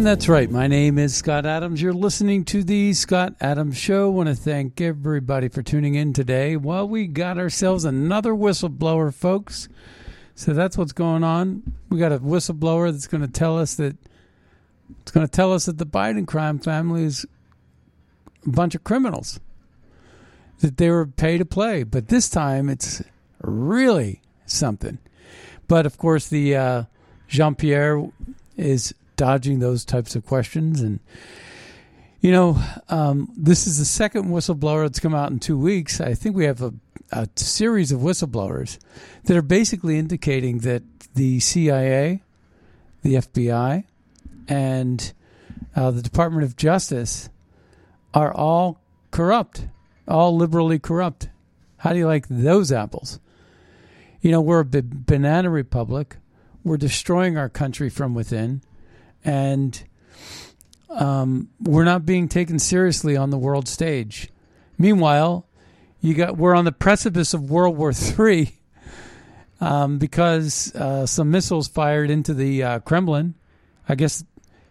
And that's right. My name is Scott Adams. You're listening to the Scott Adams Show. want to thank everybody for tuning in today. Well, we got ourselves another whistleblower, folks. So that's what's going on. We got a whistleblower that's going to tell us that it's going to tell us that the Biden crime family is a bunch of criminals. That they were pay to play, but this time it's really something. But of course, the uh, Jean Pierre is dodging those types of questions. And, you know, um, this is the second whistleblower that's come out in two weeks. I think we have a, a series of whistleblowers that are basically indicating that the CIA, the FBI, and uh, the Department of Justice are all corrupt, all liberally corrupt. How do you like those apples? You know, we're a banana republic. We're destroying our country from within and um, we're not being taken seriously on the world stage. Meanwhile, you got we're on the precipice of World War III um, because uh, some missiles fired into the uh, Kremlin. I guess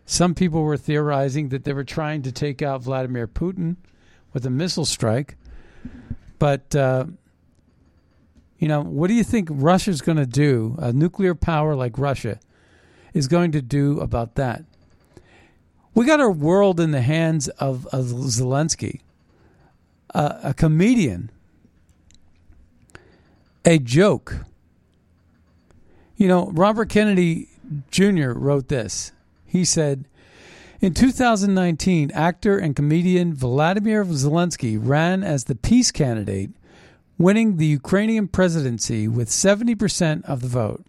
some people were theorizing that they were trying to take out Vladimir Putin with a missile strike, but. Uh, you know, what do you think Russia's going to do? A nuclear power like Russia is going to do about that. We got our world in the hands of, of Zelensky, a comedian, a joke. You know, Robert Kennedy Jr. wrote this. He said, in 2019, actor and comedian Vladimir Zelensky ran as the peace candidate, winning the Ukrainian presidency with 70% of the vote.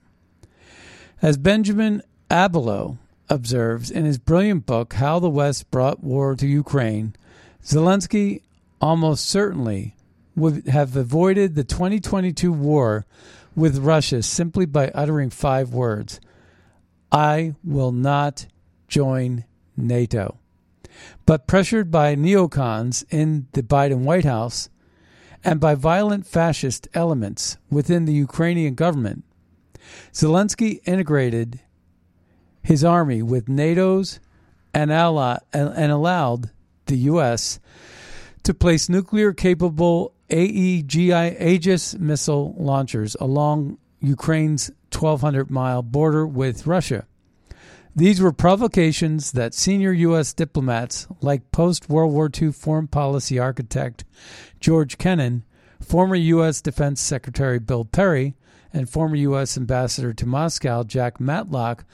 As Benjamin Abelow observes in his brilliant book, How the West Brought War to Ukraine, Zelensky almost certainly would have avoided the 2022 war with Russia simply by uttering five words I will not join NATO. But pressured by neocons in the Biden White House and by violent fascist elements within the Ukrainian government, Zelensky integrated his army with NATO's and, ally, and allowed the U.S. to place nuclear capable AEGI Aegis missile launchers along Ukraine's 1,200 mile border with Russia. These were provocations that senior U.S. diplomats, like post World War II foreign policy architect George Kennan, former U.S. Defense Secretary Bill Perry, and former U.S. Ambassador to Moscow Jack Matlock,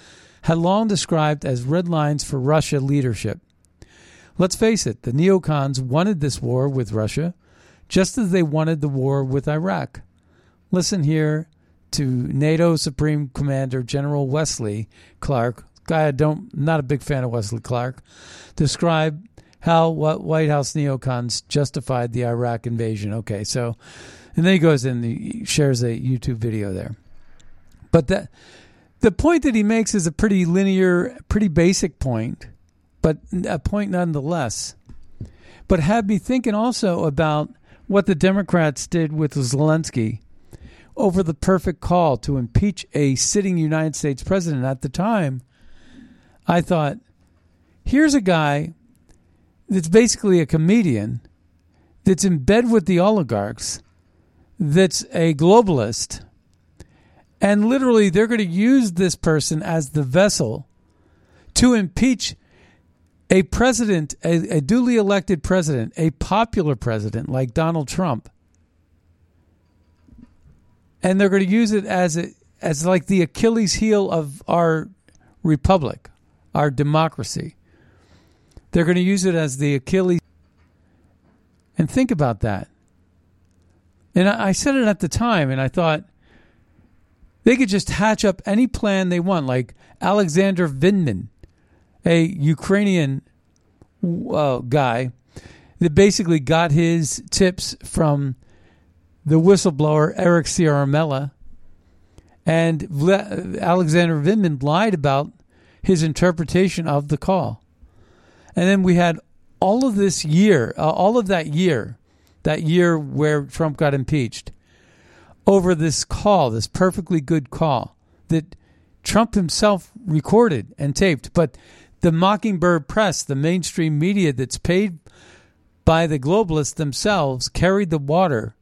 had long described as red lines for Russia leadership. Let's face it, the neocons wanted this war with Russia just as they wanted the war with Iraq. Listen here to NATO Supreme Commander General Wesley Clark, guy I don't not a big fan of Wesley Clark, describe how what White House neocons justified the Iraq invasion. Okay, so and then he goes and he shares a YouTube video there. But that the point that he makes is a pretty linear, pretty basic point, but a point nonetheless. But had me thinking also about what the Democrats did with Zelensky over the perfect call to impeach a sitting United States president at the time. I thought, here's a guy that's basically a comedian that's in bed with the oligarchs, that's a globalist, and literally they're going to use this person as the vessel to impeach a president, a, a, duly elected president, a popular president like Donald Trump, and they're going to use it as a, as like the Achilles heel of our republic, our democracy. They're going to use it as the Achilles. And think about that. And I, I said it at the time, and I thought they could just hatch up any plan they want, like Alexander Vindman a Ukrainian uh, guy that basically got his tips from the whistleblower Eric Ciaramella. And Alexander Vindman lied about his interpretation of the call. And then we had all of this year, uh, all of that year, that year where Trump got impeached, over this call, this perfectly good call that Trump himself recorded and taped. But the Mockingbird press, the mainstream media that's paid by the globalists themselves, carried the water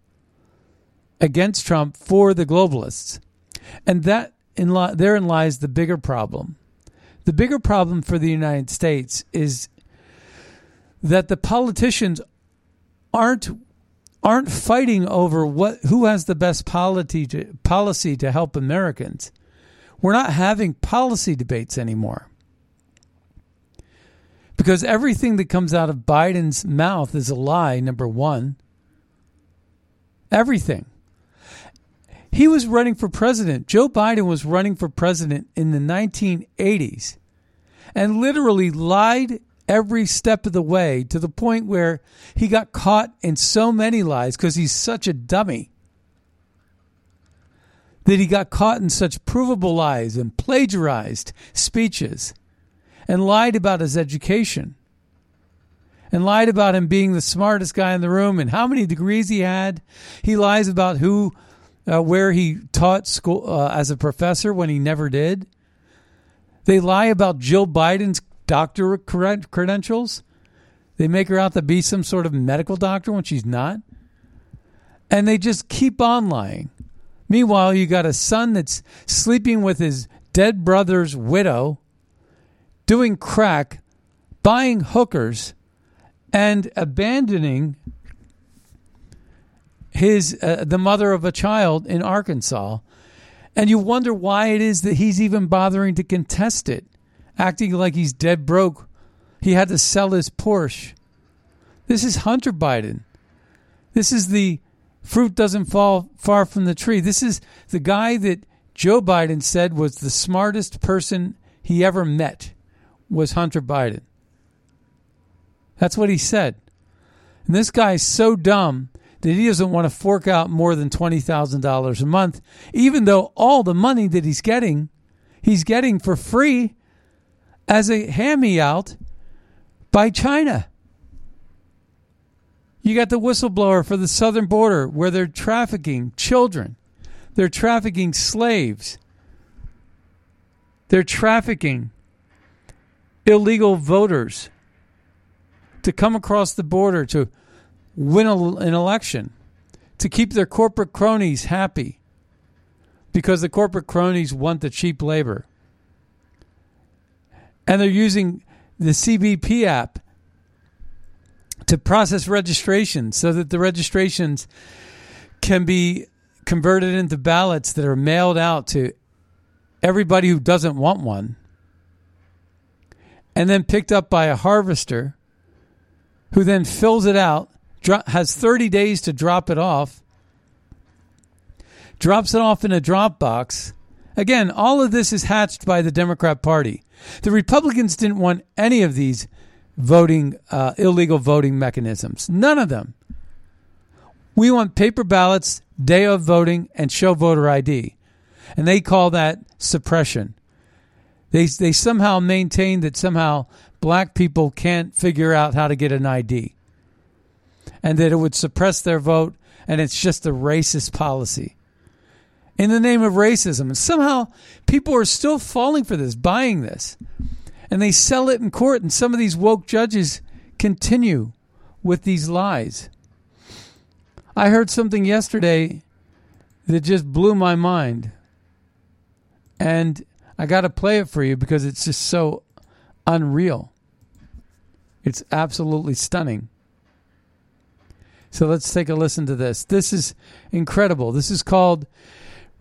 against Trump for the globalists. And that in therein lies the bigger problem. The bigger problem for the United States is that the politicians aren't aren't fighting over what who has the best policy to, policy to help Americans. We're not having policy debates anymore because everything that comes out of Biden's mouth is a lie, number one. Everything. He was running for president. Joe Biden was running for president in the 1980s and literally lied every step of the way to the point where he got caught in so many lies because he's such a dummy that he got caught in such provable lies and plagiarized speeches and lied about his education and lied about him being the smartest guy in the room and how many degrees he had. He lies about who, uh, where he taught school uh, as a professor when he never did. They lie about Jill Biden's doctor credentials. They make her out to be some sort of medical doctor when she's not. And they just keep on lying. Meanwhile, you got a son that's sleeping with his dead brother's widow doing crack, buying hookers, and abandoning his uh, the mother of a child in Arkansas. And you wonder why it is that he's even bothering to contest it, acting like he's dead broke. He had to sell his Porsche. This is Hunter Biden. This is the fruit doesn't fall far from the tree. This is the guy that Joe Biden said was the smartest person he ever met was Hunter Biden. That's what he said. And this guy's so dumb that he doesn't want to fork out more than $20,000 a month, even though all the money that he's getting, he's getting for free as a hand me out by China. You got the whistleblower for the southern border where they're trafficking children, they're trafficking slaves, they're trafficking illegal voters to come across the border to win an election, to keep their corporate cronies happy because the corporate cronies want the cheap labor. And they're using the CBP app to process registrations so that the registrations can be converted into ballots that are mailed out to everybody who doesn't want one and then picked up by a harvester who then fills it out, has 30 days to drop it off, drops it off in a drop box. Again, all of this is hatched by the Democrat Party. The Republicans didn't want any of these voting, uh, illegal voting mechanisms. None of them. We want paper ballots, day of voting, and show voter ID. and they call that suppression. They they somehow maintain that somehow black people can't figure out how to get an ID, and that it would suppress their vote, and it's just a racist policy in the name of racism. And somehow people are still falling for this, buying this. And they sell it in court, and some of these woke judges continue with these lies. I heard something yesterday that just blew my mind. And I got to play it for you because it's just so unreal. It's absolutely stunning. So let's take a listen to this. This is incredible. This is called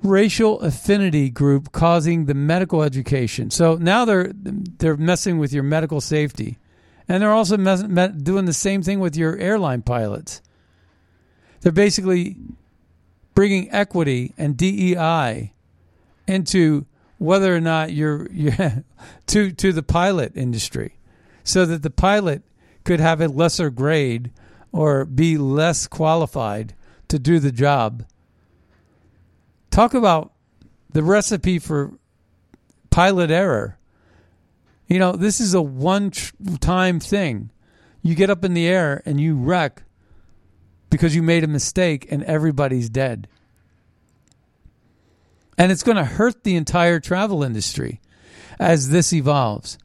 racial affinity group causing the medical education. So now they're they're messing with your medical safety, and they're also mess, doing the same thing with your airline pilots. They're basically bringing equity and DEI into whether or not you're, you're to to the pilot industry, so that the pilot could have a lesser grade or be less qualified to do the job Talk about the recipe for pilot error. You know, this is a one time thing. You get up in the air and you wreck because you made a mistake and everybody's dead. And it's going to hurt the entire travel industry as this evolves.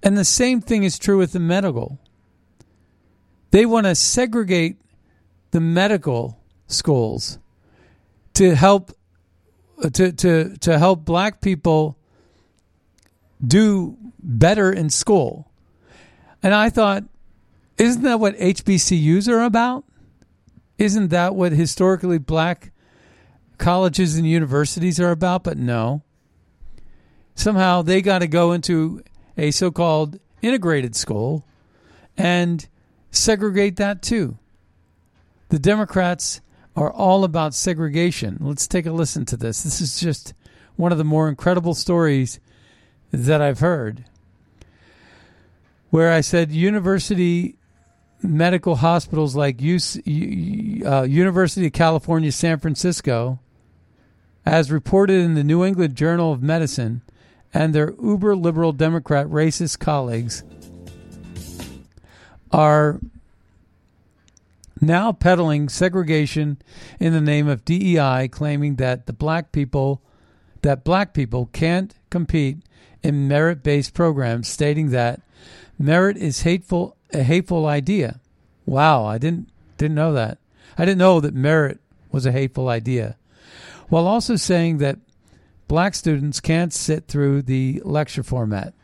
And the same thing is true with the medical. They want to segregate the medical schools to help to to to help black people do better in school. And I thought, isn't that what HBCUs are about? Isn't that what historically black colleges and universities are about? But no. Somehow they got to go into a so called integrated school and segregate that too. The Democrats are all about segregation. Let's take a listen to this. This is just one of the more incredible stories that I've heard. Where I said university medical hospitals like UC, uh, University of California, San Francisco, as reported in the New England Journal of Medicine, and their uber liberal Democrat racist colleagues are now peddling segregation in the name of DEI, claiming that the black people that black people can't compete in merit-based programs, stating that merit is hateful a hateful idea. Wow, I didn't didn't know that. I didn't know that merit was a hateful idea. While also saying that black students can't sit through the lecture format.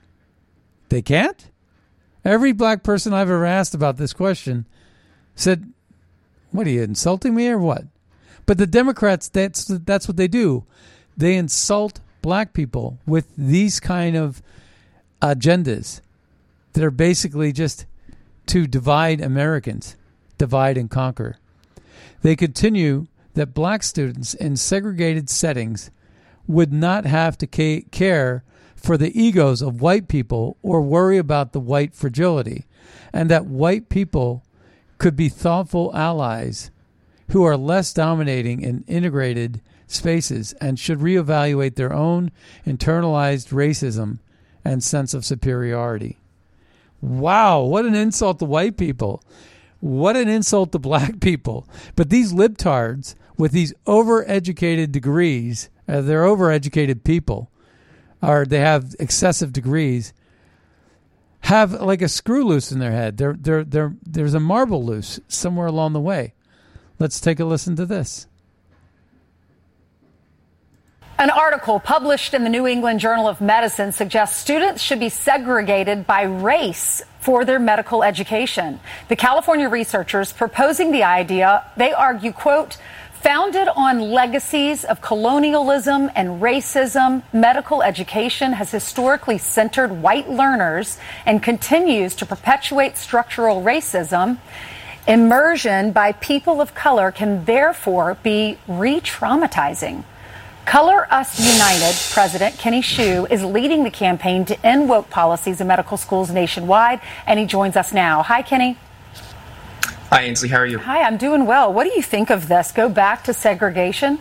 They can't? Every black person I've ever asked about this question said what are you insulting me or what? But the Democrats, that's that's what they do. They insult black people with these kind of agendas that are basically just to divide Americans, divide and conquer. They continue that black students in segregated settings would not have to care for the egos of white people or worry about the white fragility, and that white people could be thoughtful allies who are less dominating in integrated spaces and should reevaluate their own internalized racism and sense of superiority. Wow, what an insult to white people. What an insult to black people. But these libtards with these overeducated degrees, uh, they're overeducated people, or they have excessive degrees, have like a screw loose in their head. They're, they're, they're, there's a marble loose somewhere along the way. Let's take a listen to this. An article published in the New England Journal of Medicine suggests students should be segregated by race for their medical education. The California researchers proposing the idea, they argue, quote, Founded on legacies of colonialism and racism, medical education has historically centered white learners and continues to perpetuate structural racism. Immersion by people of color can therefore be re traumatizing. Color Us United President Kenny Xu is leading the campaign to end woke policies in medical schools nationwide, and he joins us now. Hi, Kenny. Hi, Ainsley. How are you? Hi, I'm doing well. What do you think of this? Go back to segregation?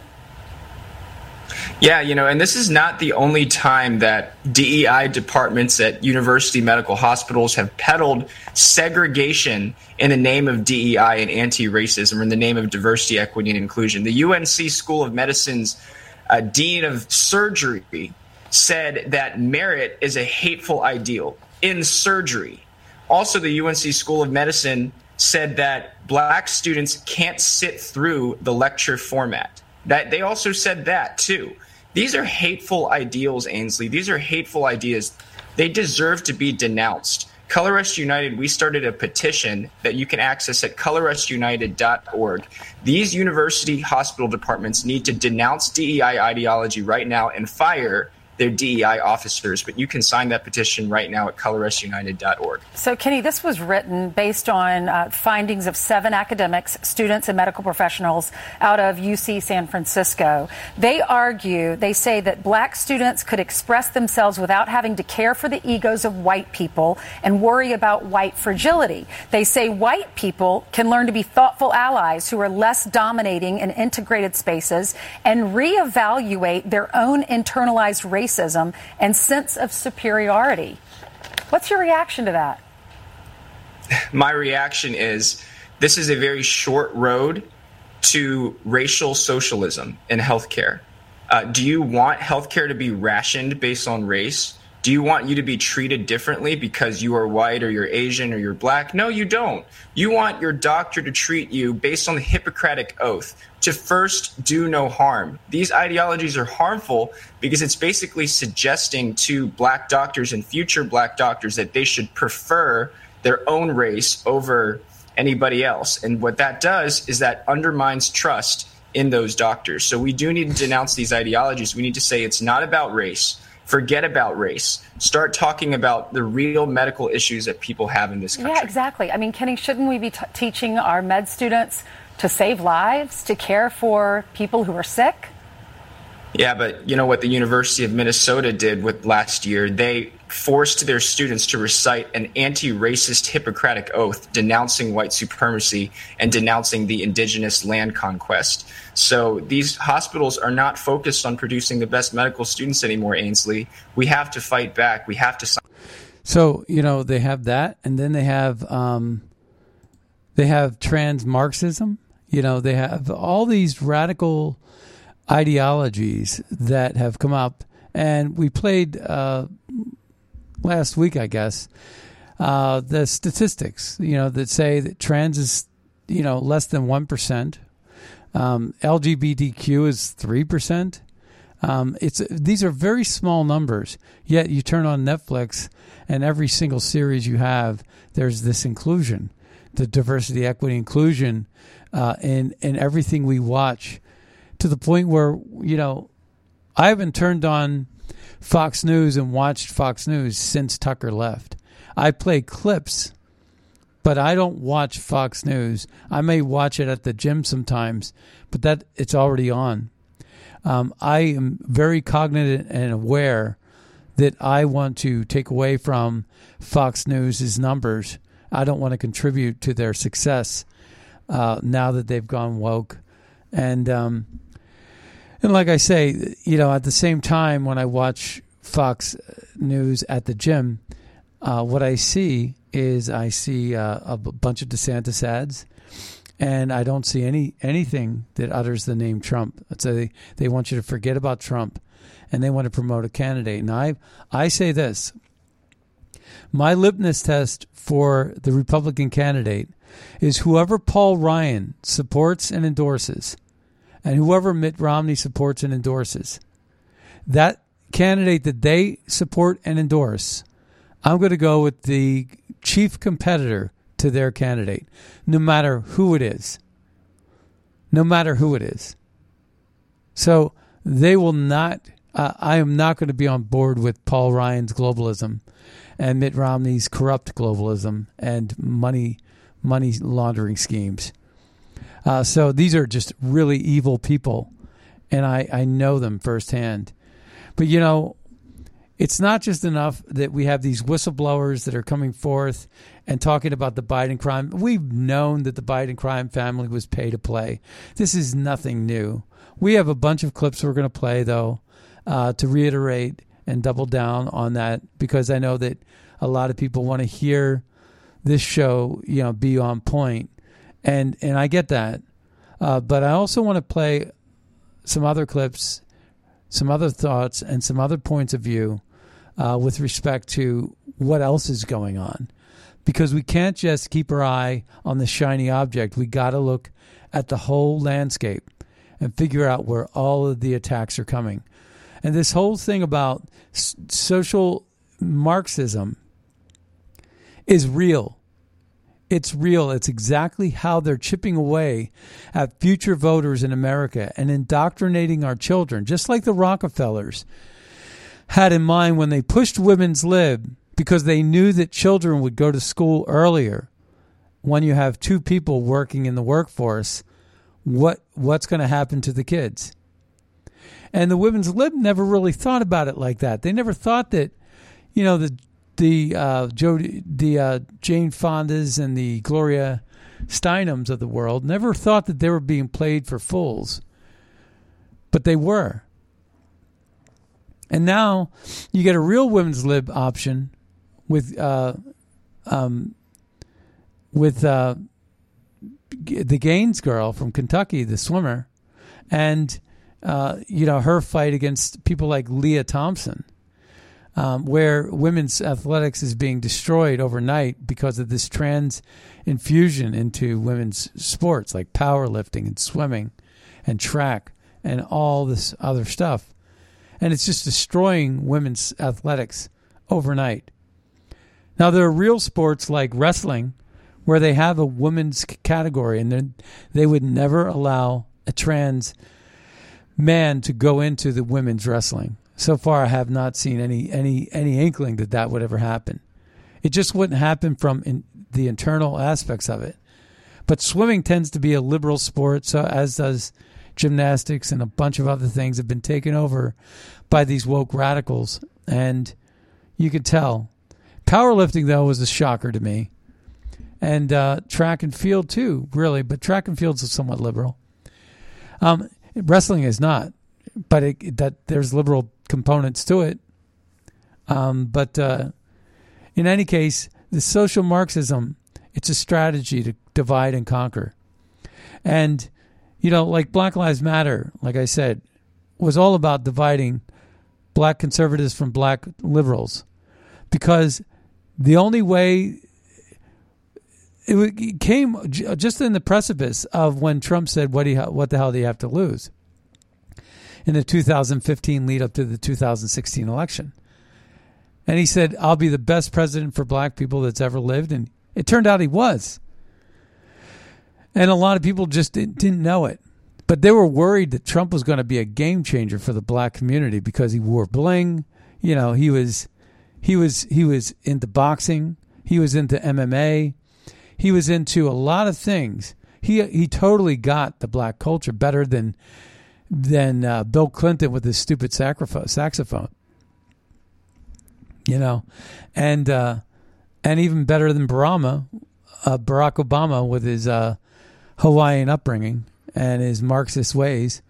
Yeah, you know, and this is not the only time that DEI departments at university medical hospitals have peddled segregation in the name of DEI and anti racism, or in the name of diversity, equity, and inclusion. The UNC School of Medicine's uh, Dean of Surgery said that merit is a hateful ideal in surgery. Also, the UNC School of Medicine said that black students can't sit through the lecture format. That they also said that too. These are hateful ideals, Ainsley. These are hateful ideas. They deserve to be denounced. Color Us United, we started a petition that you can access at colorusunited.org. These university hospital departments need to denounce DEI ideology right now and fire their DEI officers. But you can sign that petition right now at colorusunited.org. So, Kenny, this was written based on uh, findings of seven academics, students, and medical professionals out of UC San Francisco. They argue, they say that black students could express themselves without having to care for the egos of white people and worry about white fragility. They say white people can learn to be thoughtful allies who are less dominating in integrated spaces and reevaluate their own internalized racism racism and sense of superiority. What's your reaction to that? My reaction is this is a very short road to racial socialism in healthcare. Uh, do you want healthcare to be rationed based on race? Do you want you to be treated differently because you are white or you're Asian or you're black? No, you don't. You want your doctor to treat you based on the Hippocratic Oath to first do no harm. These ideologies are harmful because it's basically suggesting to black doctors and future black doctors that they should prefer their own race over anybody else. And what that does is that undermines trust in those doctors. So we do need to denounce these ideologies. We need to say it's not about race forget about race. Start talking about the real medical issues that people have in this country. Yeah, exactly. I mean, Kenny, shouldn't we be t- teaching our med students to save lives, to care for people who are sick? Yeah, but you know what the University of Minnesota did with last year? They forced their students to recite an anti-racist Hippocratic oath denouncing white supremacy and denouncing the indigenous land conquest. So these hospitals are not focused on producing the best medical students anymore, Ainsley. We have to fight back. We have to So, you know, they have that and then they have um they have trans Marxism. You know, they have all these radical ideologies that have come up, and we played uh, last week, I guess, uh, the statistics. You know that say that trans is you know less than one percent. Um, LGBTQ is three percent. Um, it's these are very small numbers. Yet you turn on Netflix, and every single series you have, there's this inclusion, the diversity, equity, inclusion, uh, in in everything we watch to the point where you know I haven't turned on Fox News and watched Fox News since Tucker left. I play clips, but I don't watch Fox News. I may watch it at the gym sometimes, but that it's already on. Um, I am very cognizant and aware that I want to take away from Fox News's numbers. I don't want to contribute to their success uh, now that they've gone woke, and um, and like I say, you know, at the same time, when I watch Fox News at the gym, uh, what I see is I see uh, a bunch of DeSantis ads, and I don't see any anything that utters the name Trump. So they, they want you to forget about Trump, and they want to promote a candidate. And I I say this: my litmus test for the Republican candidate is whoever Paul Ryan supports and endorses and whoever Mitt Romney supports and endorses, that candidate that they support and endorse, I'm going to go with the chief competitor to their candidate, no matter who it is. No matter who it is. So they will not, uh, I am not going to be on board with Paul Ryan's globalism and Mitt Romney's corrupt globalism and money money laundering schemes. Uh, so these are just really evil people, and I, I know them firsthand. But you know, it's not just enough that we have these whistleblowers that are coming forth and talking about the Biden crime. We've known that the Biden crime family was pay to play. This is nothing new. We have a bunch of clips we're going to play, though, uh, to reiterate and double down on that because I know that a lot of people want to hear this show, you know, be on point, and and I get that, uh, but I also want to play some other clips, some other thoughts, and some other points of view uh, with respect to what else is going on, because we can't just keep our eye on the shiny object. We got to look at the whole landscape and figure out where all of the attacks are coming. And this whole thing about social Marxism is real. It's real. It's exactly how they're chipping away at future voters in America and indoctrinating our children, just like the Rockefellers had in mind when they pushed women's lib because they knew that children would go to school earlier. When you have two people working in the workforce what what's going to happen to the kids? And the women's lib never really thought about it like that. They never thought that you know the the uh, Jody, the uh, Jane Fondas and the Gloria Steinems of the world never thought that they were being played for fools, but they were. And now you get a real women's lib option with uh, um, with uh, the Gaines girl from Kentucky, the swimmer, and uh, you know her fight against people like Leah Thompson um, where women's athletics is being destroyed overnight because of this trans infusion into women's sports like powerlifting and swimming and track and all this other stuff. And it's just destroying women's athletics overnight. Now, there are real sports like wrestling where they have a women's category and they would never allow a trans man to go into the women's wrestling so far I have not seen any any any inkling that that would ever happen. It just wouldn't happen from in the internal aspects of it. But swimming tends to be a liberal sport, so as does gymnastics and a bunch of other things have been taken over by these woke radicals, and you could tell. Powerlifting though was a shocker to me, and uh, track and field too, really. But track and field is somewhat liberal. Um, wrestling is not, but it, that there's liberal components to it. Um, but uh, in any case, the social Marxism, it's a strategy to divide and conquer. And, you know, like Black Lives Matter, like I said, was all about dividing black conservatives from black liberals because the only way it came just in the precipice of when Trump said, "What do you, what the hell do you have to lose?" In the 2015 lead up to the 2016 election. And he said, I'll be the best president for black people that's ever lived. And it turned out he was. And a lot of people just didn't know it. But they were worried that Trump was going to be a game changer for the black community because he wore bling. You know, he was he was he was into boxing, he was into MMA, he was into a lot of things. He he totally got the black culture better than than uh, Bill Clinton with his stupid saxophone. You know, and uh, and even better than Barama, uh, Barack Obama with his uh, Hawaiian upbringing and his Marxist ways,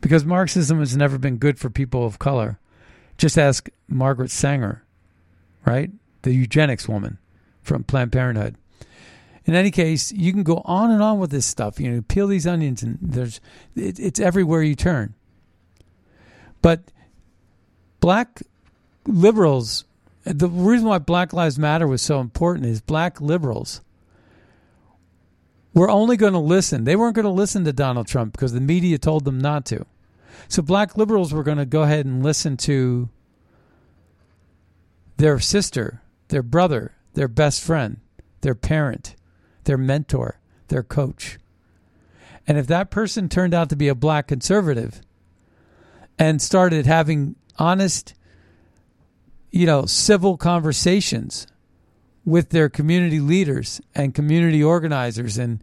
because Marxism has never been good for people of color. Just ask Margaret Sanger, right, the eugenics woman from Planned Parenthood in any case, you can go on and on with this stuff. You know, peel these onions, and there's it, it's everywhere you turn. But black liberals, the reason why Black Lives Matter was so important is black liberals were only going to listen. They weren't going to listen to Donald Trump because the media told them not to. So black liberals were going to go ahead and listen to their sister, their brother, their best friend, their parent their mentor, their coach. And if that person turned out to be a black conservative and started having honest, you know, civil conversations with their community leaders and community organizers and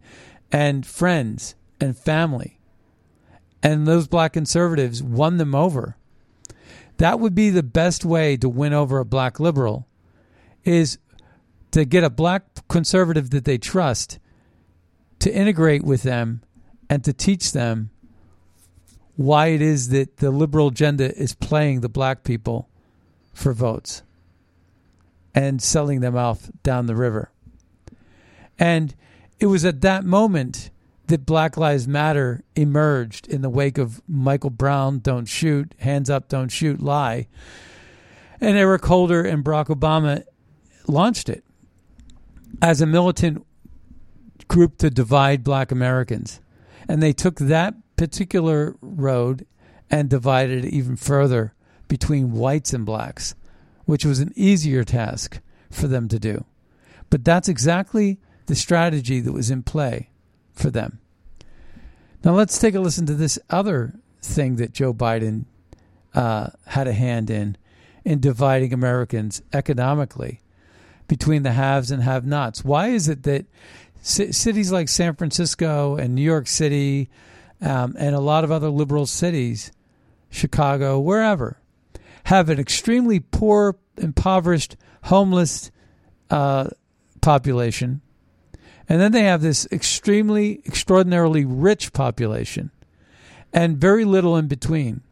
and friends and family and those black conservatives won them over that would be the best way to win over a black liberal is to get a black conservative that they trust to integrate with them and to teach them why it is that the liberal agenda is playing the black people for votes and selling them off down the river. And it was at that moment that Black Lives Matter emerged in the wake of Michael Brown, Don't Shoot, Hands Up, Don't Shoot, Lie. And Eric Holder and Barack Obama launched it as a militant group to divide black Americans. And they took that particular road and divided it even further between whites and blacks, which was an easier task for them to do. But that's exactly the strategy that was in play for them. Now let's take a listen to this other thing that Joe Biden uh, had a hand in in dividing Americans economically between the haves and have-nots. Why is it that c- cities like San Francisco and New York City um, and a lot of other liberal cities, Chicago, wherever, have an extremely poor, impoverished, homeless uh, population, and then they have this extremely, extraordinarily rich population and very little in between.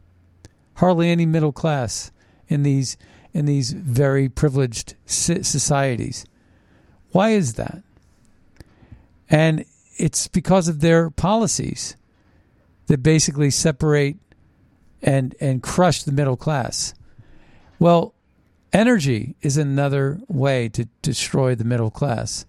Hardly any middle class in these in these very privileged societies. Why is that? And it's because of their policies that basically separate and and crush the middle class. Well, energy is another way to destroy the middle class.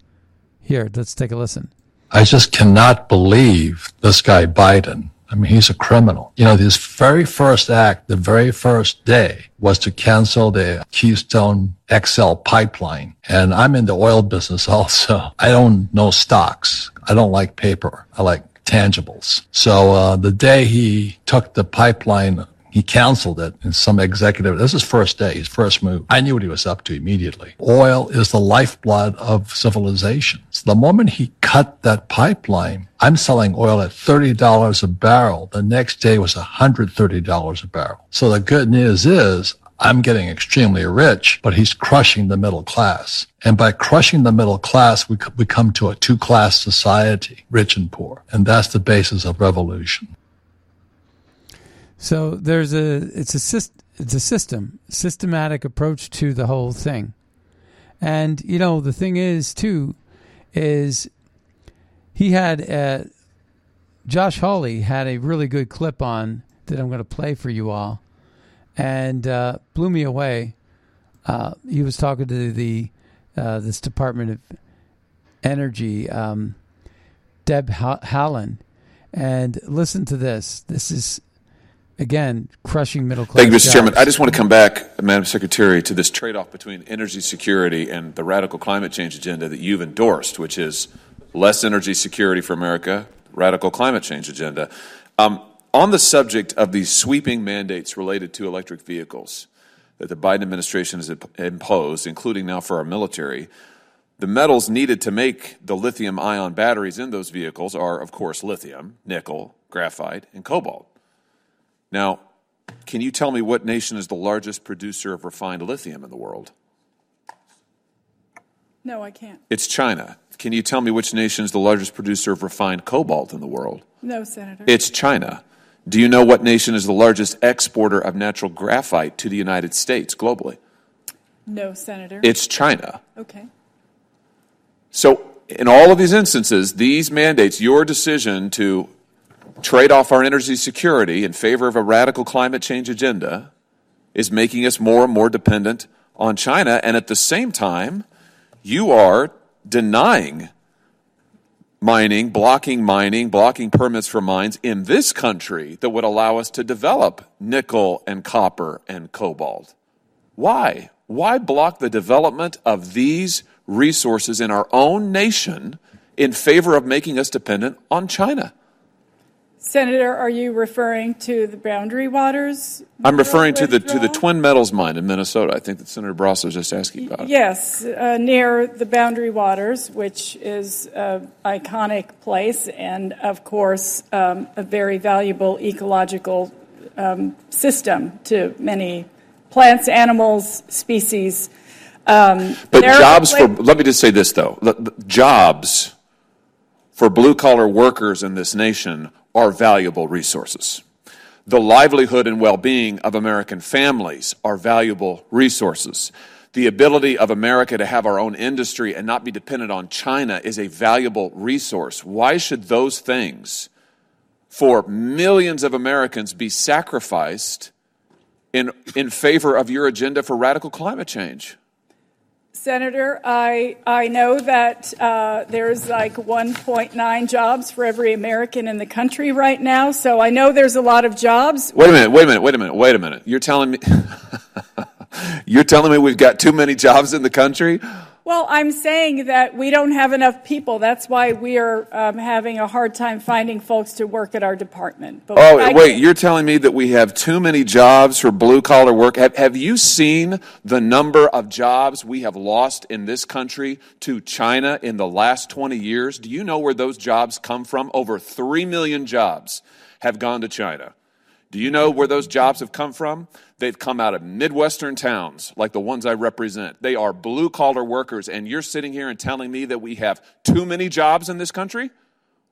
Here, let's take a listen. I just cannot believe this guy Biden. I mean, he's a criminal. You know, his very first act, the very first day, was to cancel the Keystone XL pipeline. And I'm in the oil business also. I don't know stocks. I don't like paper. I like tangibles. So uh, the day he took the pipeline he canceled it and some executive, this is first day, his first move. I knew what he was up to immediately. Oil is the lifeblood of civilization. So the moment he cut that pipeline, I'm selling oil at $30 a barrel. The next day was $130 a barrel. So the good news is I'm getting extremely rich, but he's crushing the middle class. And by crushing the middle class, we, we come to a two class society, rich and poor. And that's the basis of revolution. So there's a it's a it's a system systematic approach to the whole thing, and you know the thing is too is he had uh, Josh Hawley had a really good clip on that I'm going to play for you all, and uh, blew me away. Uh, he was talking to the uh, this Department of Energy, um, Deb Haaland, and listen to this. This is again, crushing middle class. Thank you, Mr. Jobs. Chairman. I just want to come back, Madam Secretary, to this trade off between energy security and the radical climate change agenda that you've endorsed, which is less energy security for America, radical climate change agenda. Um, on the subject of these sweeping mandates related to electric vehicles that the Biden administration has imposed, including now for our military, the metals needed to make the lithium ion batteries in those vehicles are, of course, lithium, nickel, graphite, and cobalt. Now, can you tell me what nation is the largest producer of refined lithium in the world? No, I can't. It's China. Can you tell me which nation is the largest producer of refined cobalt in the world? No, Senator. It's China. Do you know what nation is the largest exporter of natural graphite to the United States globally? No, Senator. It's China. Okay. So, in all of these instances, these mandates, your decision to trade off our energy security in favor of a radical climate change agenda is making us more and more dependent on China. And at the same time, you are denying mining, blocking mining, blocking permits for mines in this country that would allow us to develop nickel and copper and cobalt. Why? Why block the development of these resources in our own nation in favor of making us dependent on China? Senator, are you referring to the boundary waters? I'm referring to the to the Twin Metals mine in Minnesota. I think that Senator Barrasso was just asking about. It. Yes, uh, near the boundary waters, which is an iconic place and, of course, um, a very valuable ecological um, system to many plants, animals, species. Um, But jobs for. Let me just say this though. Jobs for blue collar workers in this nation are valuable resources. The livelihood and well being of American families are valuable resources. The ability of America to have our own industry and not be dependent on China is a valuable resource. Why should those things for millions of Americans be sacrificed in, in favor of your agenda for radical climate change? Senator, I, I know that uh, there's like 1.9 jobs for every American in the country right now, so I know there's a lot of jobs. Wait a minute, wait a minute, wait a minute, wait a minute. You're telling me You're telling me we've got too many jobs in the country? Well, I'm saying that we don't have enough people. That's why we are um, having a hard time finding folks to work at our department. But Oh, I- wait, you're telling me that we have too many jobs for blue collar work? Have, have you seen the number of jobs we have lost in this country to China in the last 20 years? Do you know where those jobs come from? Over 3 million jobs have gone to China. Do you know where those jobs have come from? They've come out of Midwestern towns like the ones I represent. They are blue collar workers, and you're sitting here and telling me that we have too many jobs in this country?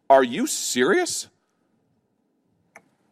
Are you serious?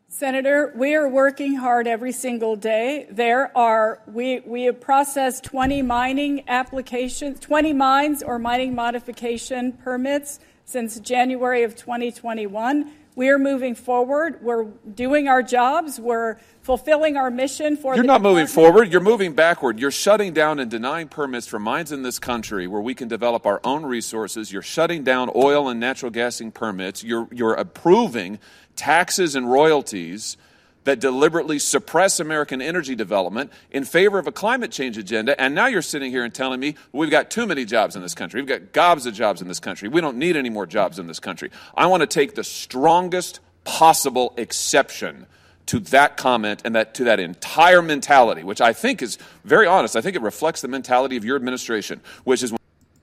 Senator, we are working hard every single day. There are, we, we have processed 20 mining applications, 20 mines or mining modification permits since January of 2021. We are moving forward. We're doing our jobs. We're fulfilling our mission for You're not moving forward, you're moving backward. You're shutting down and denying permits for mines in this country where we can develop our own resources. You're shutting down oil and natural gassing permits. You're, you're approving taxes and royalties that deliberately suppress American energy development in favor of a climate change agenda. And now you're sitting here and telling me we've got too many jobs in this country. We've got gobs of jobs in this country. We don't need any more jobs in this country. I want to take the strongest possible exception to that comment and that to that entire mentality, which I think is very honest. I think it reflects the mentality of your administration, which is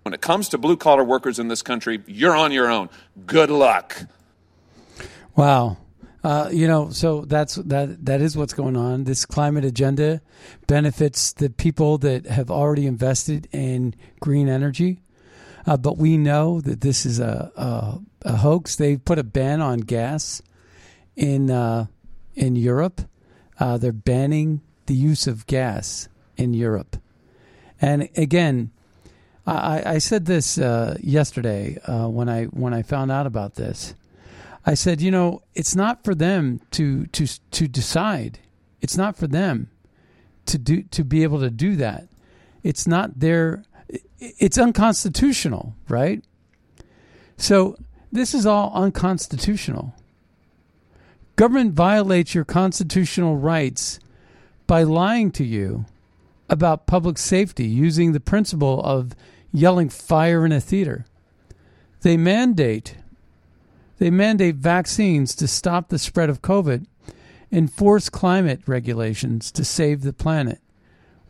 when it comes to blue collar workers in this country, you're on your own. Good luck. Wow. Uh, you know, so that's that. That is what's going on. This climate agenda benefits the people that have already invested in green energy, uh, but we know that this is a, a, a hoax. They put a ban on gas in uh, in Europe. Uh, they're banning the use of gas in Europe, and again, I, I said this uh, yesterday uh, when I when I found out about this. I said, you know, it's not for them to to to decide. It's not for them to do to be able to do that. It's not their. It's unconstitutional, right? So this is all unconstitutional. Government violates your constitutional rights by lying to you about public safety using the principle of yelling fire in a theater. They mandate they mandate vaccines to stop the spread of COVID, enforce climate regulations to save the planet.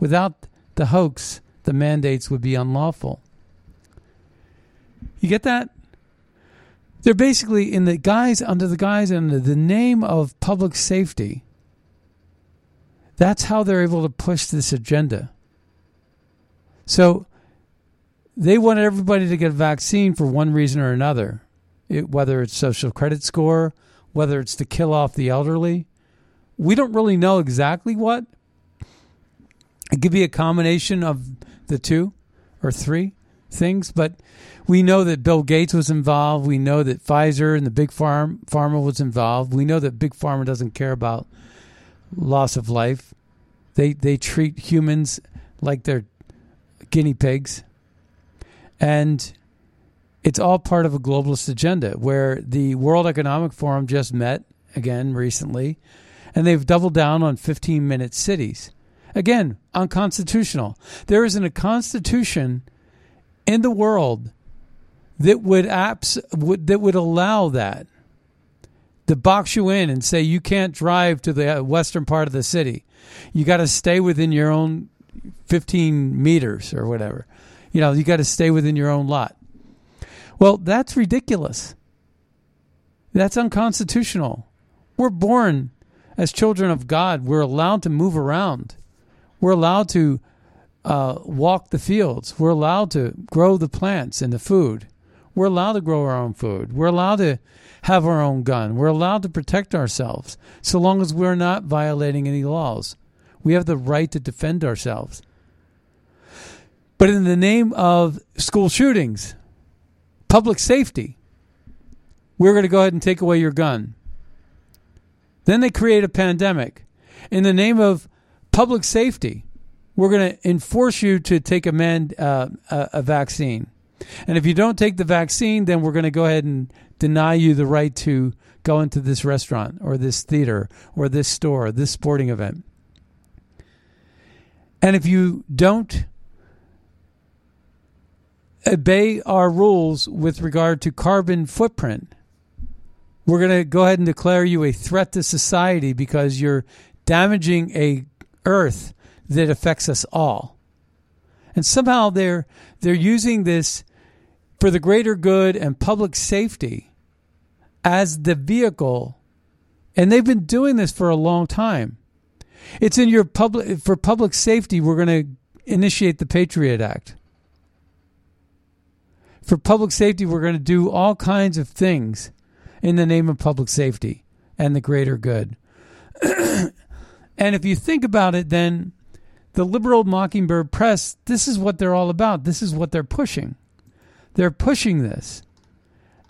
Without the hoax, the mandates would be unlawful. You get that? They're basically in the guise under the guise under the name of public safety. That's how they're able to push this agenda. So they want everybody to get a vaccine for one reason or another it, whether it's social credit score, whether it's to kill off the elderly. We don't really know exactly what. It could be a combination of the two or three things, but we know that Bill Gates was involved. We know that Pfizer and the big farm pharma was involved. We know that big pharma doesn't care about loss of life. They they treat humans like they're guinea pigs. And it's all part of a globalist agenda where the World Economic Forum just met again recently and they've doubled down on 15 minute cities. Again, unconstitutional. There isn't a constitution in the world that would apps would, that would allow that to box you in and say you can't drive to the western part of the city. You got to stay within your own 15 meters or whatever. You know, you got to stay within your own lot. Well, that's ridiculous. That's unconstitutional. We're born as children of God. We're allowed to move around. We're allowed to uh, walk the fields. We're allowed to grow the plants and the food. We're allowed to grow our own food. We're allowed to have our own gun. We're allowed to protect ourselves so long as we're not violating any laws. We have the right to defend ourselves. But in the name of school shootings, public safety, we're going to go ahead and take away your gun. Then they create a pandemic. In the name of public safety, we're going to enforce you to take a, man, uh, a, a vaccine. And if you don't take the vaccine, then we're going to go ahead and deny you the right to go into this restaurant or this theater or this store, or this sporting event. And if you don't obey our rules with regard to carbon footprint, we're going to go ahead and declare you a threat to society because you're damaging a earth that affects us all. And somehow they're they're using this for the greater good and public safety as the vehicle and they've been doing this for a long time. It's in your public for public safety we're going to initiate the Patriot Act. For public safety we're going to do all kinds of things in the name of public safety and the greater good. and if you think about it, then the liberal Mockingbird press, this is what they're all about. This is what they're pushing. They're pushing this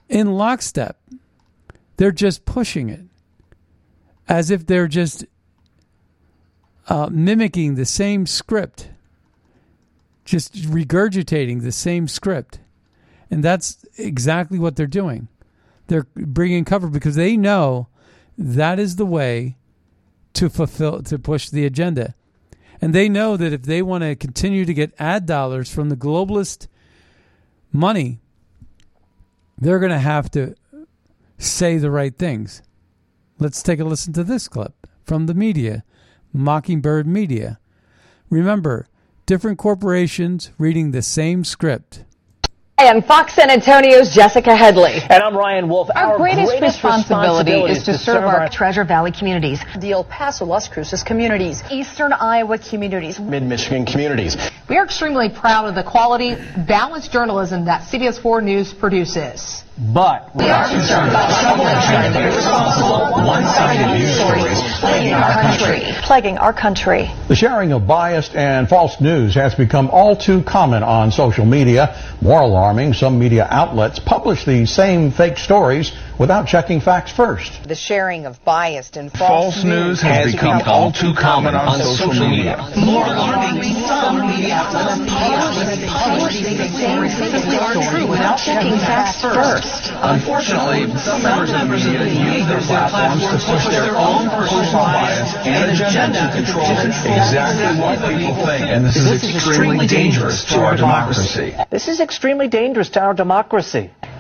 in lockstep. They're just pushing it as if they're just uh, mimicking the same script, just regurgitating the same script. And that's exactly what they're doing they're bringing cover because they know that is the way to fulfill to push the agenda. And they know that if they want to continue to get ad dollars from the globalist money, they're going to have to say the right things. Let's take a listen to this clip from the media, Mockingbird Media. Remember, different corporations reading the same script. And Fox San Antonio's Jessica Headley. And I'm Ryan Wolf. Our, our greatest, greatest, responsibility, responsibility is to, serve, our, our Treasure Valley communities, the El Paso, Las Cruces communities, Eastern Iowa communities, Mid-Michigan communities. We are extremely proud of the quality, balanced journalism that CBS 4 News produces. But we are concerned about trouble and irresponsible, one-sided news stories plaguing our country. Plaguing our country. The sharing of biased and false news has become all too common on social media. More alarming, some media outlets publish these same fake stories without checking facts first. The sharing of biased and false, false news has, has become, become all too common on, on social, social media. media. More alarming, some media outlets publish the same fake stories without checking facts first. Unfortunately, some members of the media use their platforms to push their own personal bias and agenda to control exactly what people think. And this, this is extremely dangerous to our democracy. This is extremely dangerous to our democracy.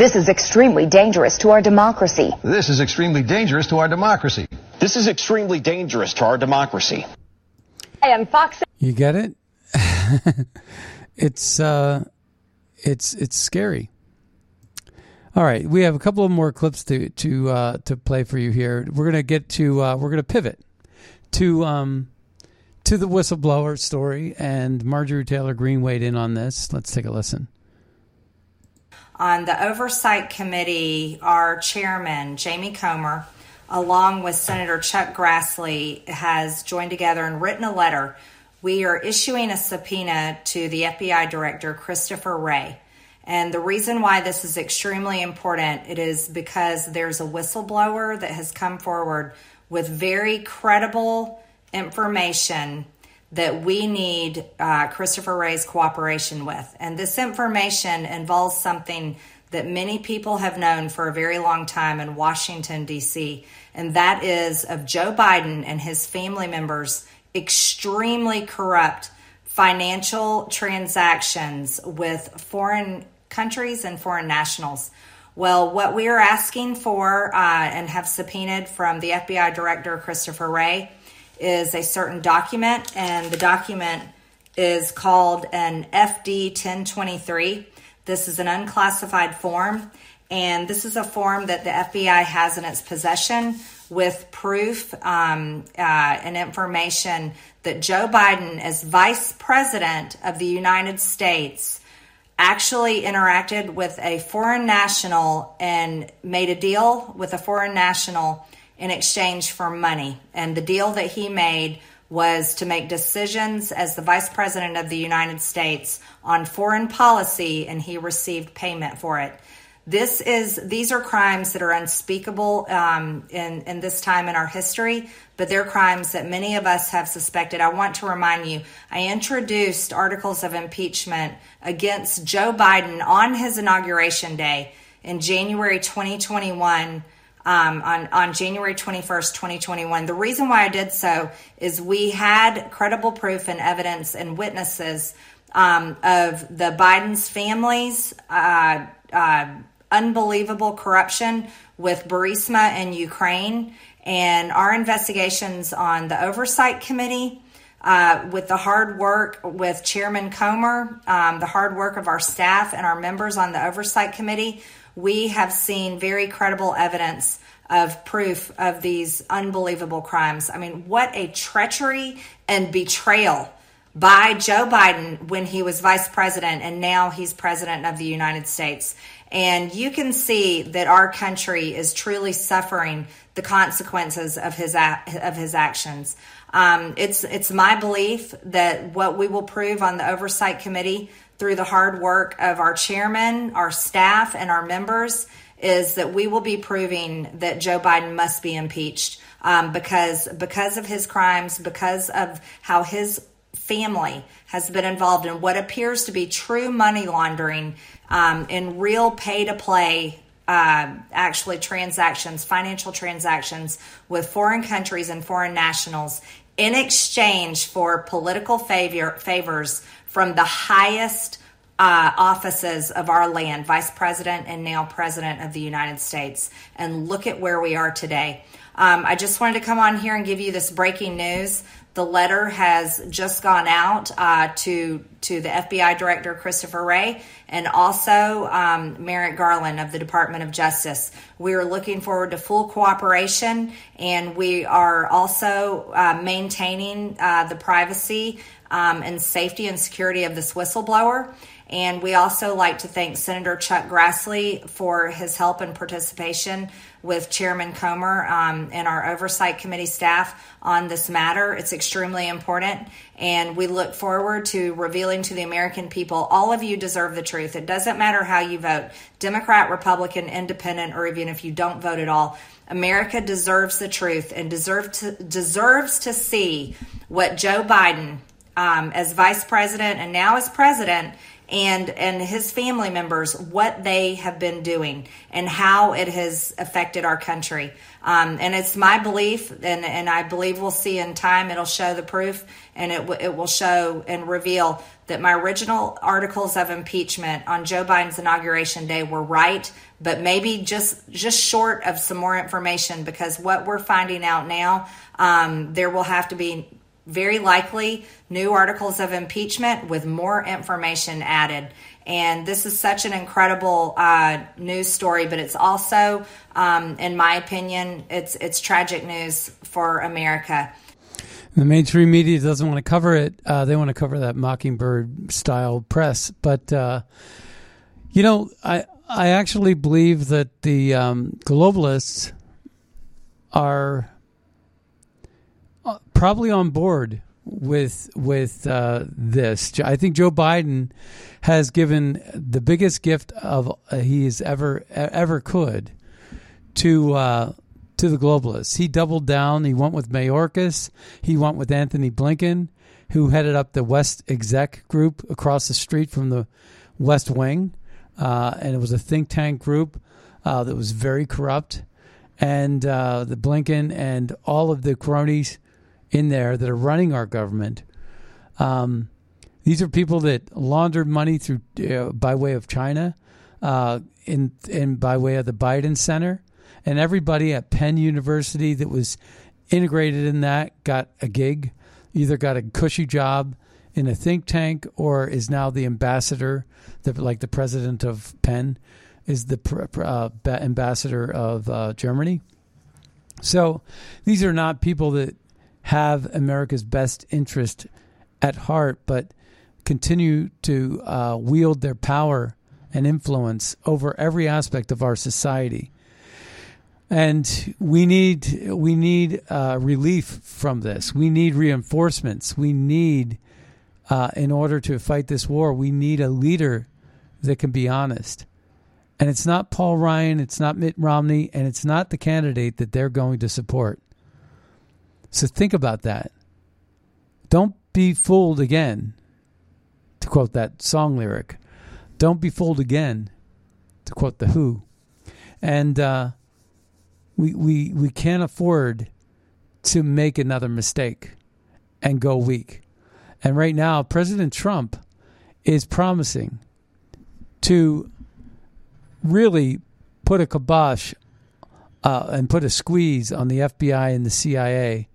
This is extremely dangerous to our democracy. This is extremely dangerous to our democracy. This is extremely dangerous to our democracy. And Fox. You get it? it's uh, it's it's scary. All right, we have a couple of more clips to to uh, to play for you here. We're gonna get to uh, we're gonna pivot to um, to the whistleblower story, and Marjorie Taylor Greene weighed in on this. Let's take a listen. On the Oversight Committee, our chairman, Jamie Comer, along with Senator Chuck Grassley, has joined together and written a letter. We are issuing a subpoena to the FBI Director, Christopher Wray and the reason why this is extremely important it is because there's a whistleblower that has come forward with very credible information that we need uh, Christopher Wray's cooperation with. And this information involves something that many people have known for a very long time in Washington, D.C., and that is of Joe Biden and his family members extremely corrupt financial transactions with foreign countries and foreign nationals. Well, what we are asking for uh, and have subpoenaed from the FBI Director Christopher Wray is a certain document, and the document is called an FD 1023. This is an unclassified form, and this is a form that the FBI has in its possession with proof um, uh, and information that Joe Biden, as vice president of the United States, actually interacted with a foreign national and made a deal with a foreign national in exchange for money. And the deal that he made was to make decisions as the vice president of the United States on foreign policy, and he received payment for it. This is these are crimes that are unspeakable um, in in this time in our history, but they're crimes that many of us have suspected. I want to remind you, I introduced articles of impeachment against Joe Biden on his inauguration day in January 2021. Um, on, on January 21st, 2021. The reason why I did so is we had credible proof and evidence and witnesses um, of the Biden's families, uh, uh, unbelievable corruption with Burisma in Ukraine, and our investigations on the Oversight Committee. Uh, with the hard work with Chairman Comer, um, the hard work of our staff and our members on the Oversight Committee, we have seen very credible evidence of proof of these unbelievable crimes. I mean, what a treachery and betrayal by Joe Biden when he was vice president and now he's president of the United States. And you can see that our country is truly suffering the consequences of his of his actions. Um, it's it's my belief that what we will prove on the oversight committee through the hard work of our chairman, our staff, and our members is that we will be proving that Joe Biden must be impeached um, because because of his crimes, because of how his family has been involved in what appears to be true money laundering um, in real pay to play uh, actually transactions, financial transactions with foreign countries and foreign nationals in exchange for political favor, favors from the highest uh, offices of our land, vice president and now president of the United States. And look at where we are today. Um, I just wanted to come on here and give you this breaking news. The letter has just gone out uh, to to the FBI Director Christopher Wray and also um, Merrick Garland of the Department of Justice. We are looking forward to full cooperation, and we are also uh, maintaining uh, the privacy um, and safety and security of this whistleblower. And we also like to thank Senator Chuck Grassley for his help and participation with Chairman Comer um, and our oversight committee staff on this matter. It's extremely important, and we look forward to revealing to the American people all of you deserve the truth. It doesn't matter how you vote Democrat, Republican, Independent, or even if you don't vote at all. America deserves the truth and deserve to, deserves to see what Joe Biden, um, as vice president and now as president, and and his family members what they have been doing and how it has affected our country. Um, and it's my belief, and, and I believe we'll see in time. It'll show the proof, and it it will show and reveal that my original articles of impeachment on Joe Biden's inauguration day were right, but maybe just just short of some more information because what we're finding out now, um, there will have to be very likely new articles of impeachment with more information added. And this is such an incredible uh, news story, but it's also, um, in my opinion, it's it's tragic news for America. The mainstream media doesn't want to cover it. Uh, they want to cover that mockingbird style press. But uh, you know, I I actually believe that the um, globalists are probably on board with with uh, this. I think Joe Biden has given the biggest gift of uh, he's ever ever could to uh, to the globalists. He doubled down. He went with Mayorkas. He went with Antony Blinken, who headed up the West Exec Group across the street from the West Wing, uh, and it was a think tank group uh, that was very corrupt. And uh, the Blinken and all of the cronies in there that are running our government. Um, these are people that laundered money through uh, by way of China, uh, in in by way of the Biden Center, and everybody at Penn University that was integrated in that got a gig, either got a cushy job in a think tank or is now the ambassador, the, like the president of Penn is the uh, ambassador of uh, Germany. So these are not people that have America's best interest at heart, but continue to uh, wield their power and influence over every aspect of our society. And we need we need uh, relief from this. We need reinforcements. We need, uh, in order to fight this war, we need a leader that can be honest. And it's not Paul Ryan, it's not Mitt Romney, and it's not the candidate that they're going to support. So think about that. Don't be fooled again, to quote that song lyric. Don't be fooled again, to quote The Who. And uh, we, we, we can't afford to make another mistake and go weak. And right now, President Trump is promising to really put a kibosh uh, and put a squeeze on the FBI and the CIA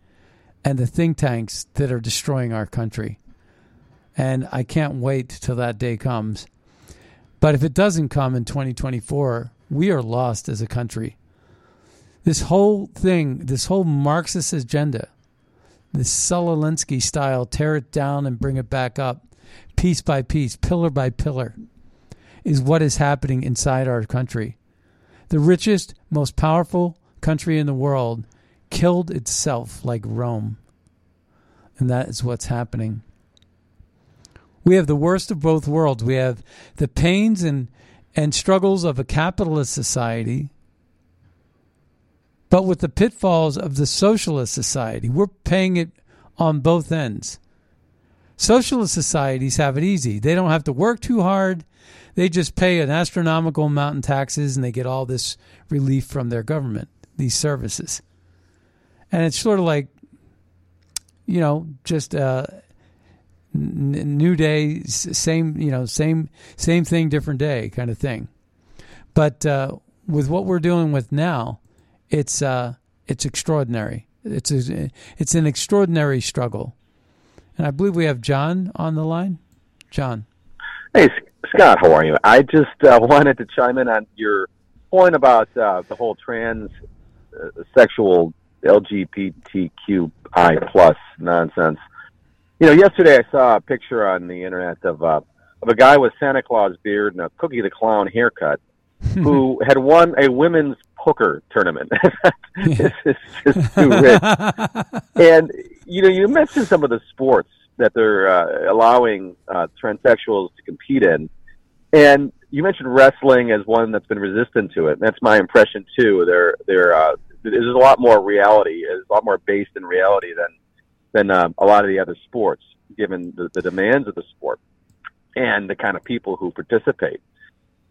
and the think tanks that are destroying our country. And I can't wait till that day comes. But if it doesn't come in 2024, we are lost as a country. This whole thing, this whole Marxist agenda, this Saul Alinsky style, tear it down and bring it back up, piece by piece, pillar by pillar, is what is happening inside our country. The richest, most powerful country in the world killed itself like Rome. And that is what's happening. We have the worst of both worlds. We have the pains and, and struggles of a capitalist society but with the pitfalls of the socialist society. We're paying it on both ends. Socialist societies have it easy. They don't have to work too hard. They just pay an astronomical amount in taxes and they get all this relief from their government, these services. And it's sort of like, you know, just a new day, same, you know, same, same thing, different day kind of thing. But uh, with what we're dealing with now, it's uh, it's extraordinary. It's a, it's an extraordinary struggle, and I believe we have John on the line. John, hey Scott, how are you? I just uh, wanted to chime in on your point about uh, the whole trans uh, sexual LGBTQI plus nonsense. You know, yesterday I saw a picture on the internet of uh, of a guy with Santa Claus beard and a Cookie the Clown haircut who had won a women's poker tournament. it's just too rich. and you know, you mentioned some of the sports that they're uh, allowing uh, transsexuals to compete in, and you mentioned wrestling as one that's been resistant to it. And that's my impression too. They're they're uh, there's a lot more reality. It's a lot more based in reality than than uh, a lot of the other sports, given the, the demands of the sport and the kind of people who participate.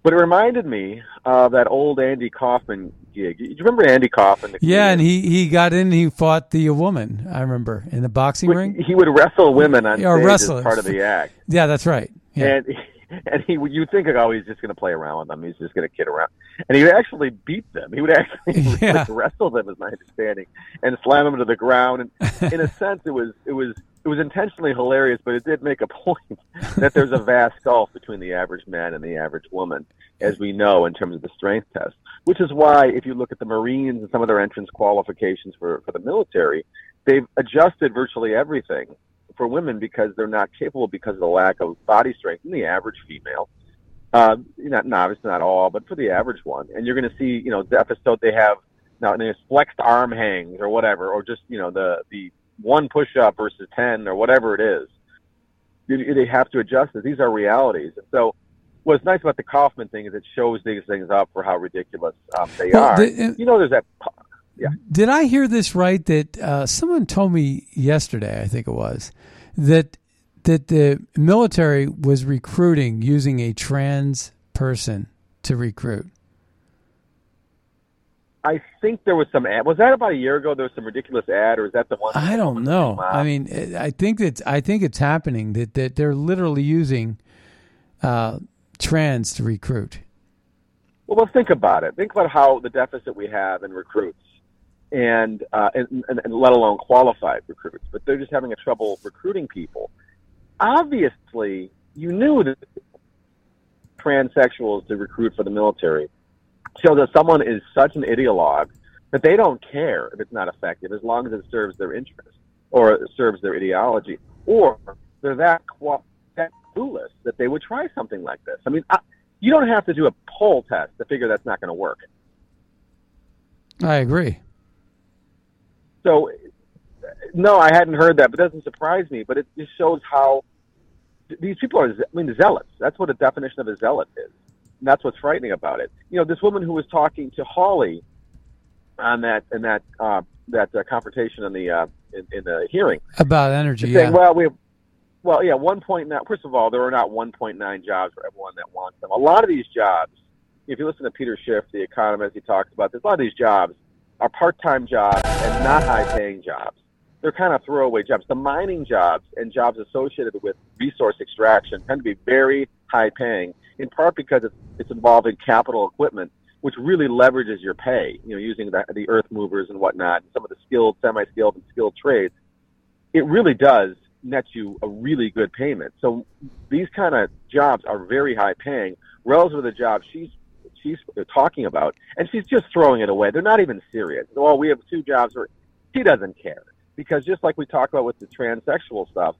But it reminded me of that old Andy Kaufman gig. Do you remember Andy Kaufman? Yeah, and he, he got in. He fought the woman. I remember in the boxing ring. He would wrestle women on or stage wrestle. as part of the act. Yeah, that's right. Yeah. And and he you think oh he's just going to play around with them. He's just going to kid around, and he would actually beat them. He would actually yeah. wrestle them, is my understanding, and slam them to the ground. And in a sense, it was it was it was intentionally hilarious, but it did make a point that there's a vast gulf between the average man and the average woman, as we know in terms of the strength test. Which is why, if you look at the Marines and some of their entrance qualifications for, for the military, they've adjusted virtually everything for women because they're not capable because of the lack of body strength in the average female. Uh, not, not obviously not all, but for the average one. And you're going to see, you know, the episode they have now, there's flexed arm hangs or whatever, or just, you know, the, the one push up versus 10 or whatever it is. You, They have to adjust it. These are realities. And so what's nice about the Kaufman thing is it shows these things up for how ridiculous um, they well, are. The, uh, you know, there's that. Yeah. Did I hear this right? That uh, someone told me yesterday, I think it was, that that the military was recruiting using a trans person to recruit. I think there was some ad. Was that about a year ago? There was some ridiculous ad, or is that the one? I don't know. I mean, I think it's I think it's happening that that they're literally using uh, trans to recruit. Well, let's think about it. Think about how the deficit we have in recruits, and, uh, and, and, let alone qualified recruits. But they're just having a trouble recruiting people. Obviously, you knew that transsexuals to recruit for the military show that someone is such an ideologue that they don't care if it's not effective as long as it serves their interest or serves their ideology, or they're that that clueless that they would try something like this. I mean, I, you don't have to do a poll test to figure that's not going to work. I agree. So, no, I hadn't heard that, but it doesn't surprise me. But it just shows how these people are. I mean, zealots. That's what a definition of a zealot is. And that's what's frightening about it. You know, this woman who was talking to Hawley on that in that uh, that uh, confrontation in the uh, in, in the hearing, About energy, saying, yeah. well, we have, well, yeah, one point nine. First of all, there are not one point nine jobs for everyone that wants them. A lot of these jobs, if you listen to Peter Schiff, the economist, he talks about this. A lot of these jobs are part-time jobs and not high-paying jobs. They're kind of throwaway jobs. The mining jobs and jobs associated with resource extraction tend to be very high-paying, in part because it's, it's involving capital equipment, which really leverages your pay. You know, using the, the earth movers and whatnot, and some of the skilled, semi-skilled, and skilled trades it really does net you a really good payment. So these kind of jobs are very high paying relative to the job she's she's uh, talking about, and she's just throwing it away. They're not even serious. Well, we have two jobs where she doesn't care because just like we talked about with the transsexual stuff,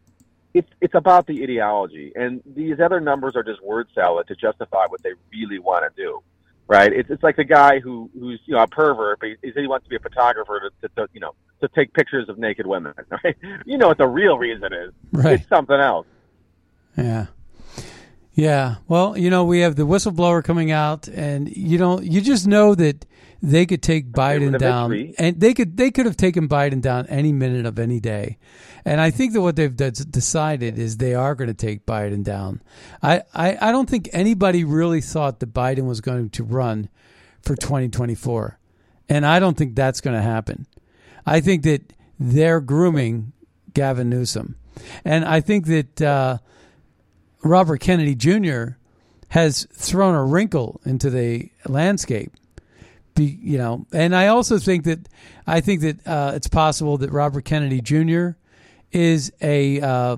it's it's about the ideology, and these other numbers are just word salad to justify what they really want to do. Right? It's it's like the guy who who's you know a pervert, but he, he he wants to be a photographer to, to, to you know to take pictures of naked women. Right? You know what the real reason is? Right. It's something else. Yeah. Yeah. Well, you know, we have the whistleblower coming out and you know, you just know that they could take Biden down victory. and they could they could have taken Biden down any minute of any day. And I think that what they've de- decided is they are going to take Biden down. I, I, I don't think anybody really thought that Biden was going to run for 2024. And I don't think that's going to happen. I think that they're grooming Gavin Newsom. And I think that uh, Robert Kennedy Jr. has thrown a wrinkle into the landscape. Be, you know, and I also think that I think that uh, it's possible that Robert Kennedy Jr. is a uh,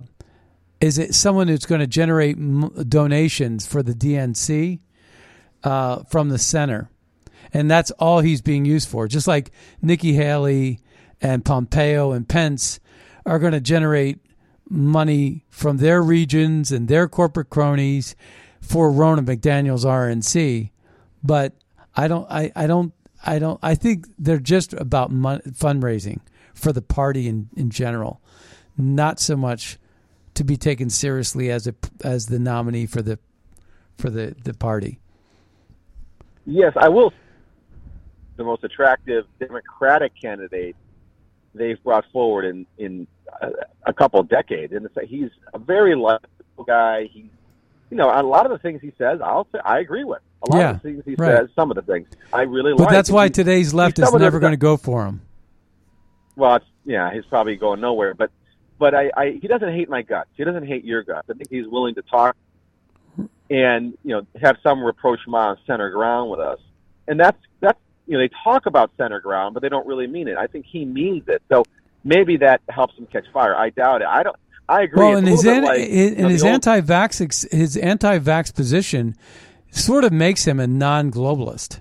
is it someone who's going to generate m- donations for the DNC uh, from the center, and that's all he's being used for. Just like Nikki Haley and Pompeo and Pence are going to generate money from their regions and their corporate cronies for Ronna McDaniel's RNC, but I don't, I, I don't, I don't, I think they're just about mon- fundraising for the party in, in general, not so much to be taken seriously as a as the nominee for the for the the party. Yes, I will. The most attractive Democratic candidate they've brought forward in in a, a couple of decades, and it's, he's a very likable guy. He's you know, a lot of the things he says, I'll say I agree with. A lot Yeah, of the things he right. says, some of the things I really But like. But that's why he- today's left is never going to go for him. well, it's, yeah, he's probably going nowhere. But but I, I he doesn't hate my guts. He doesn't hate your guts. I think he's willing to talk and you know have some rapprochement center ground with us. And that's you know they talk about center ground, but they don't really mean it. I think he means it. So maybe that helps him catch fire. I doubt it. I don't. I agree. Well, and his an, like, in you know, his anti-vax his anti-vax position sort of makes him a non-globalist.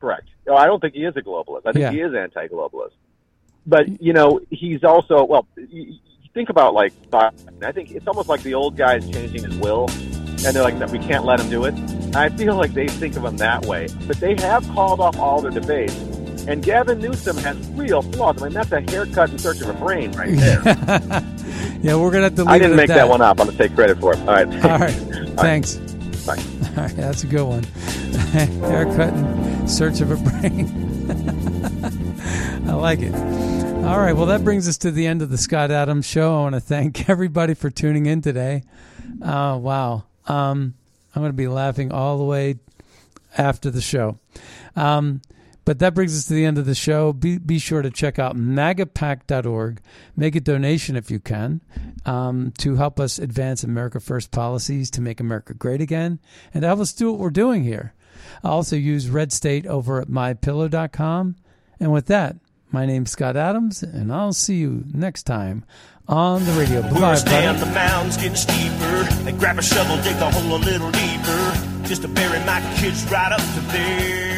Correct. No, I don't think he is a globalist. I think Yeah. he is anti-globalist. But you know, he's also well. You, you think about like I think it's almost like the old guy is changing his will, and they're like, "No, we can't let them do it." And I feel like they think of them that way. But they have called off all their debates, and Gavin Newsom has real flaws. I mean, that's a haircut in search of a brain right there. Yeah, we're gonna have to. Leave I didn't make at that. one up. I'm gonna take credit for it. All right. All right. Thanks. Bye. All right, that's a good one. Haircut in search of a brain. I like it. All right, well, that brings us to the end of the Scott Adams Show. I want to thank everybody for tuning in today. Uh, wow. Um, I'm going to be laughing all the way after the show. Um, But that brings us to the end of the show. Be, be sure to check out magapack.org. Make a donation if you can um, to help us advance America First policies to make America great again and to help us do what we're doing here. I also use Red State over at mypillow.com. And with that, my name's Scott Adams, and I'll see you next time on the radio. Bye, down, the mound's getting steeper. They grab a shovel, dig the hole a little deeper. Just to bury my kids right up to there.